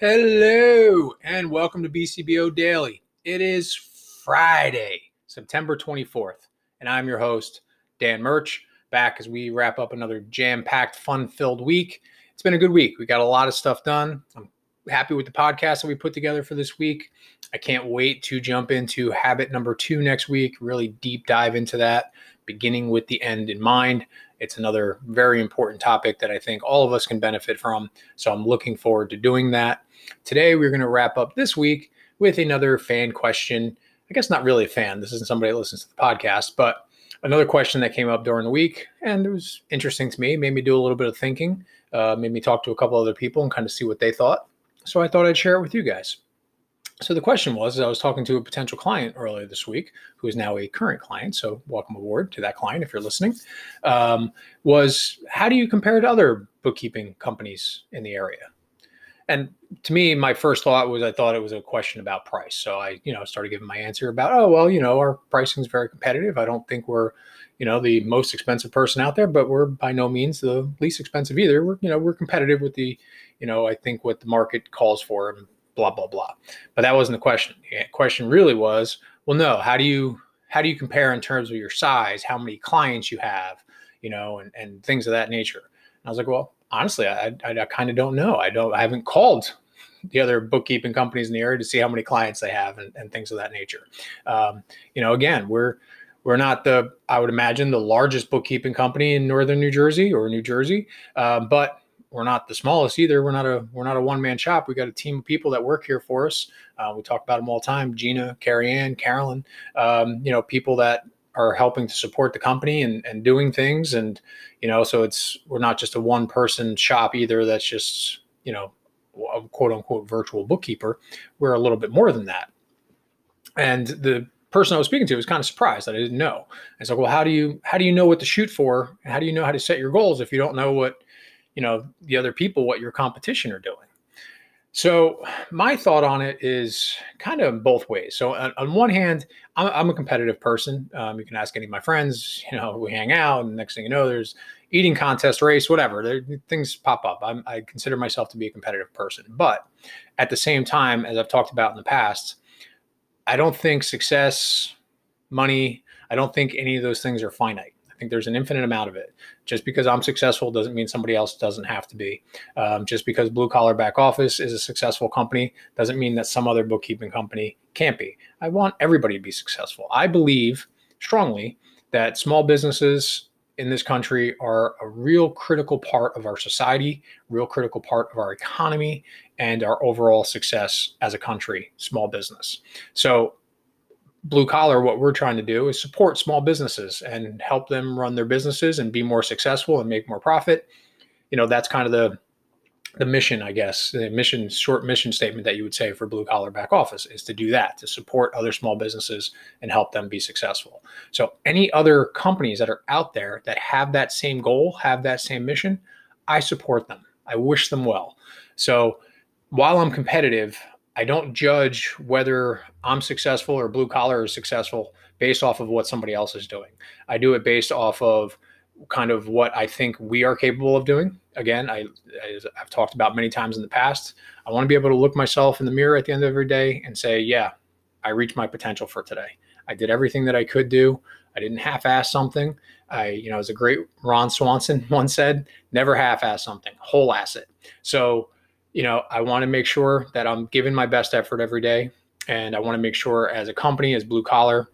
Hello, and welcome to BCBO Daily. It is Friday, September 24th, and I'm your host, Dan Murch, back as we wrap up another jam packed, fun filled week. It's been a good week. We got a lot of stuff done. I'm happy with the podcast that we put together for this week. I can't wait to jump into habit number two next week, really deep dive into that, beginning with the end in mind. It's another very important topic that I think all of us can benefit from. So I'm looking forward to doing that. Today, we're going to wrap up this week with another fan question. I guess not really a fan. This isn't somebody that listens to the podcast, but another question that came up during the week. And it was interesting to me, made me do a little bit of thinking, uh, made me talk to a couple other people and kind of see what they thought. So I thought I'd share it with you guys. So the question was, I was talking to a potential client earlier this week, who is now a current client. So welcome aboard to that client if you're listening. Um, was how do you compare to other bookkeeping companies in the area? And to me, my first thought was I thought it was a question about price. So I, you know, started giving my answer about, oh well, you know, our pricing is very competitive. I don't think we're, you know, the most expensive person out there, but we're by no means the least expensive either. We're, you know, we're competitive with the, you know, I think what the market calls for and blah blah blah. But that wasn't the question. The question really was, well, no, how do you how do you compare in terms of your size, how many clients you have, you know, and and things of that nature. And I was like, well, honestly, I I, I kind of don't know. I don't I haven't called the other bookkeeping companies in the area to see how many clients they have and, and things of that nature. Um, you know, again, we're we're not the I would imagine the largest bookkeeping company in northern New Jersey or New Jersey, uh, but we're not the smallest either. We're not a we're not a one man shop. We got a team of people that work here for us. Uh, we talk about them all the time. Gina, Carrie Ann, Carolyn. Um, you know, people that are helping to support the company and, and doing things. And you know, so it's we're not just a one person shop either. That's just you know, a quote unquote virtual bookkeeper. We're a little bit more than that. And the person I was speaking to was kind of surprised that I didn't know. It's like, well, how do you how do you know what to shoot for? How do you know how to set your goals if you don't know what you know the other people what your competition are doing. So my thought on it is kind of both ways. So on, on one hand I'm, I'm, a competitive person. Um, you can ask any of my friends you know we hang out and next thing you know there's eating contest race whatever there, things pop up. I'm, i consider myself to be a competitive person. But at the same time as i've talked about in the past i don't think success money i don't think any of those things are finite think there's an infinite amount of it. Just because I'm successful doesn't mean somebody else doesn't have to be. Um, just because Blue Collar Back Office is a successful company doesn't mean that some other bookkeeping company can't be. I want everybody to be successful. I believe strongly that small businesses in this country are a real critical part of our society, real critical part of our economy, and our overall success as a country, small business. So blue collar, what we're trying to do is support small businesses and help them run their businesses and be more successful and make more profit. You know, that's kind of the the mission, I guess, the mission short mission statement that you would say for blue collar back office is to do that, to support other small businesses and help them be successful. So any other companies that are out there that have that same goal, have that same mission, I support them. I wish them well. So while I'm competitive, I don't judge whether I'm successful or blue collar is successful based off of what somebody else is doing. I do it based off of kind of what I think we are capable of doing. Again, I, I've talked about many times in the past. I want to be able to look myself in the mirror at the end of every day and say, yeah, I reached my potential for today. I did everything that I could do. I didn't half-ass something. I, you know, as a great Ron Swanson once said, never half-ass something, whole ass it. So you know, I want to make sure that I'm giving my best effort every day. And I want to make sure as a company, as blue collar,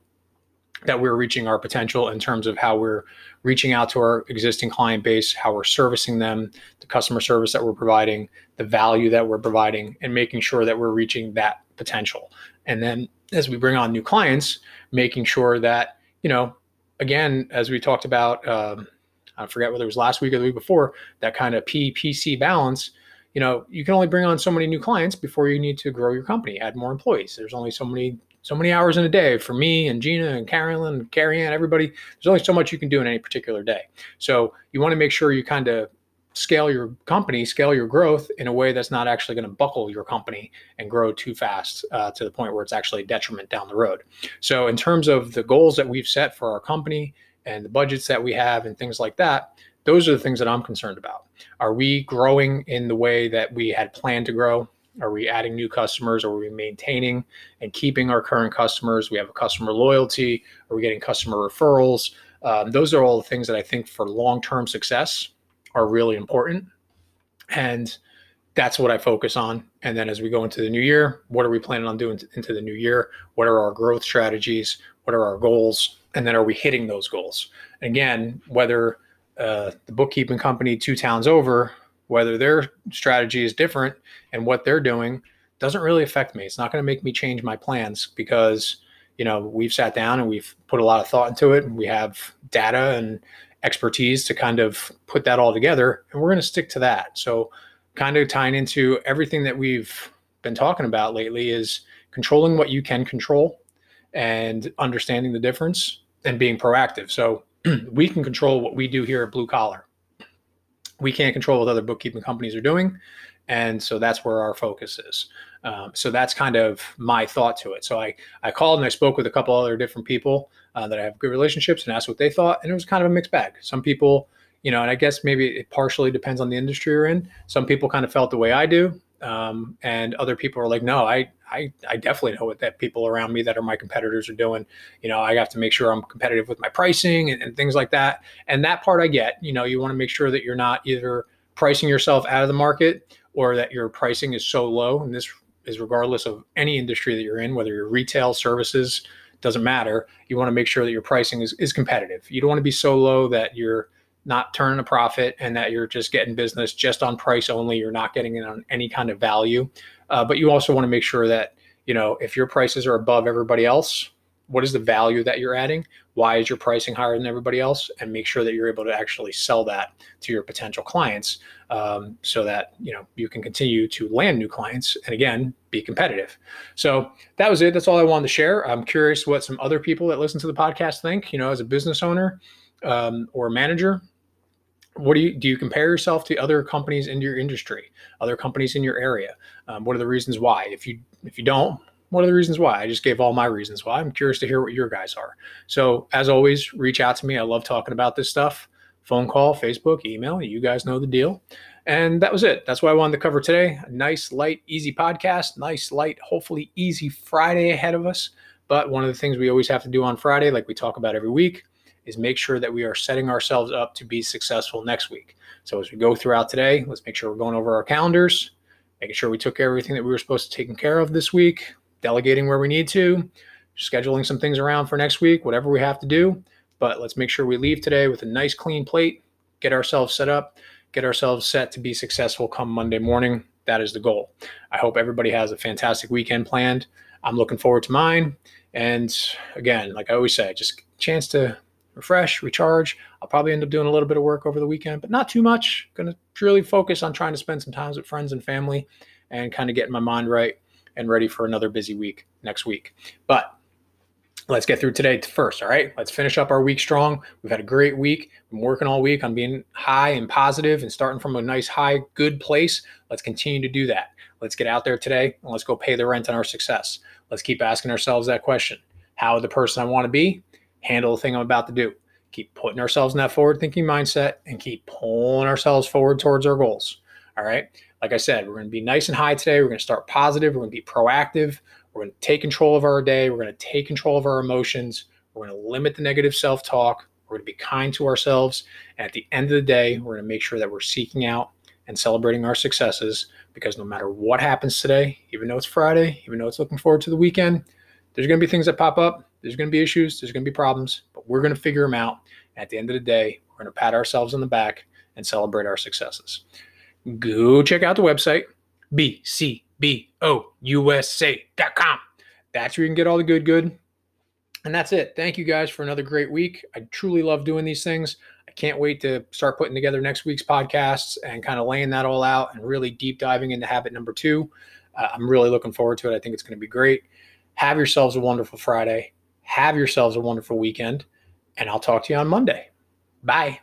that we're reaching our potential in terms of how we're reaching out to our existing client base, how we're servicing them, the customer service that we're providing, the value that we're providing, and making sure that we're reaching that potential. And then as we bring on new clients, making sure that, you know, again, as we talked about, um, I forget whether it was last week or the week before, that kind of PPC balance you know, you can only bring on so many new clients before you need to grow your company, add more employees. There's only so many so many hours in a day for me and Gina and Carolyn and Carrie Ann, everybody. There's only so much you can do in any particular day. So you want to make sure you kind of scale your company, scale your growth in a way that's not actually going to buckle your company and grow too fast uh, to the point where it's actually a detriment down the road. So, in terms of the goals that we've set for our company and the budgets that we have and things like that, those are the things that I'm concerned about. Are we growing in the way that we had planned to grow? Are we adding new customers? Are we maintaining and keeping our current customers? We have a customer loyalty. Are we getting customer referrals? Um, those are all the things that I think for long term success are really important. And that's what I focus on. And then as we go into the new year, what are we planning on doing into the new year? What are our growth strategies? What are our goals? And then are we hitting those goals? Again, whether uh, the bookkeeping company two towns over, whether their strategy is different and what they're doing doesn't really affect me. It's not going to make me change my plans because you know we've sat down and we've put a lot of thought into it. And we have data and expertise to kind of put that all together, and we're going to stick to that. So, kind of tying into everything that we've been talking about lately is controlling what you can control and understanding the difference and being proactive. So, we can control what we do here at Blue Collar. We can't control what other bookkeeping companies are doing. And so that's where our focus is. Um, so that's kind of my thought to it. So I, I called and I spoke with a couple other different people uh, that I have good relationships and asked what they thought. And it was kind of a mixed bag. Some people, you know, and I guess maybe it partially depends on the industry you're in. Some people kind of felt the way I do. Um, and other people are like, no, I, I, I definitely know what that people around me that are my competitors are doing. You know, I have to make sure I'm competitive with my pricing and, and things like that. And that part I get, you know, you want to make sure that you're not either pricing yourself out of the market or that your pricing is so low. And this is regardless of any industry that you're in, whether you're retail, services, doesn't matter. You want to make sure that your pricing is, is competitive. You don't want to be so low that you're not turning a profit and that you're just getting business just on price only. You're not getting it on any kind of value. Uh, but you also want to make sure that, you know, if your prices are above everybody else, what is the value that you're adding? Why is your pricing higher than everybody else? And make sure that you're able to actually sell that to your potential clients um, so that, you know, you can continue to land new clients and again, be competitive. So that was it. That's all I wanted to share. I'm curious what some other people that listen to the podcast think, you know, as a business owner um, or manager, what do you do you compare yourself to other companies in your industry other companies in your area? Um, what are the reasons why? If you if you don't what are the reasons why? I just gave all my reasons why. I'm curious to hear what your guys are. So as always reach out to me. I love talking about this stuff. Phone call facebook email you guys know the deal. And that was it. That's what i wanted to cover today. A nice light easy podcast. Nice light hopefully easy friday ahead of us. But one of the things we always have to do on friday like we talk about every week is make sure that we are setting ourselves up to be successful next week. So as we go throughout today, let's make sure we're going over our calendars, making sure we took everything that we were supposed to take care of this week, delegating where we need to, scheduling some things around for next week, whatever we have to do. But let's make sure we leave today with a nice clean plate, get ourselves set up, get ourselves set to be successful come Monday morning. That is the goal. I hope everybody has a fantastic weekend planned. I'm looking forward to mine. And again, like I always say, just chance to refresh, recharge. I'll probably end up doing a little bit of work over the weekend, but not too much. Going to purely focus on trying to spend some time with friends and family and kind of getting my mind right and ready for another busy week next week. But let's get through today first. All right. Let's finish up our week strong. We've had a great week. I'm working all week on being high and positive and starting from a nice, high, good place. Let's continue to do that. Let's get out there today and let's go pay the rent on our success. Let's keep asking ourselves that question How the person I want to be? Handle the thing I'm about to do. Keep putting ourselves in that forward thinking mindset and keep pulling ourselves forward towards our goals. All right. Like I said, we're going to be nice and high today. We're going to start positive. We're going to be proactive. We're going to take control of our day. We're going to take control of our emotions. We're going to limit the negative self talk. We're going to be kind to ourselves. And at the end of the day, we're going to make sure that we're seeking out and celebrating our successes because no matter what happens today, even though it's Friday, even though it's looking forward to the weekend, there's going to be things that pop up there's going to be issues, there's going to be problems, but we're going to figure them out. At the end of the day, we're going to pat ourselves on the back and celebrate our successes. Go check out the website, bcbousa.com. That's where you can get all the good, good. And that's it. Thank you guys for another great week. I truly love doing these things. I can't wait to start putting together next week's podcasts and kind of laying that all out and really deep diving into habit number two. Uh, I'm really looking forward to it. I think it's going to be great. Have yourselves a wonderful Friday. Have yourselves a wonderful weekend, and I'll talk to you on Monday. Bye.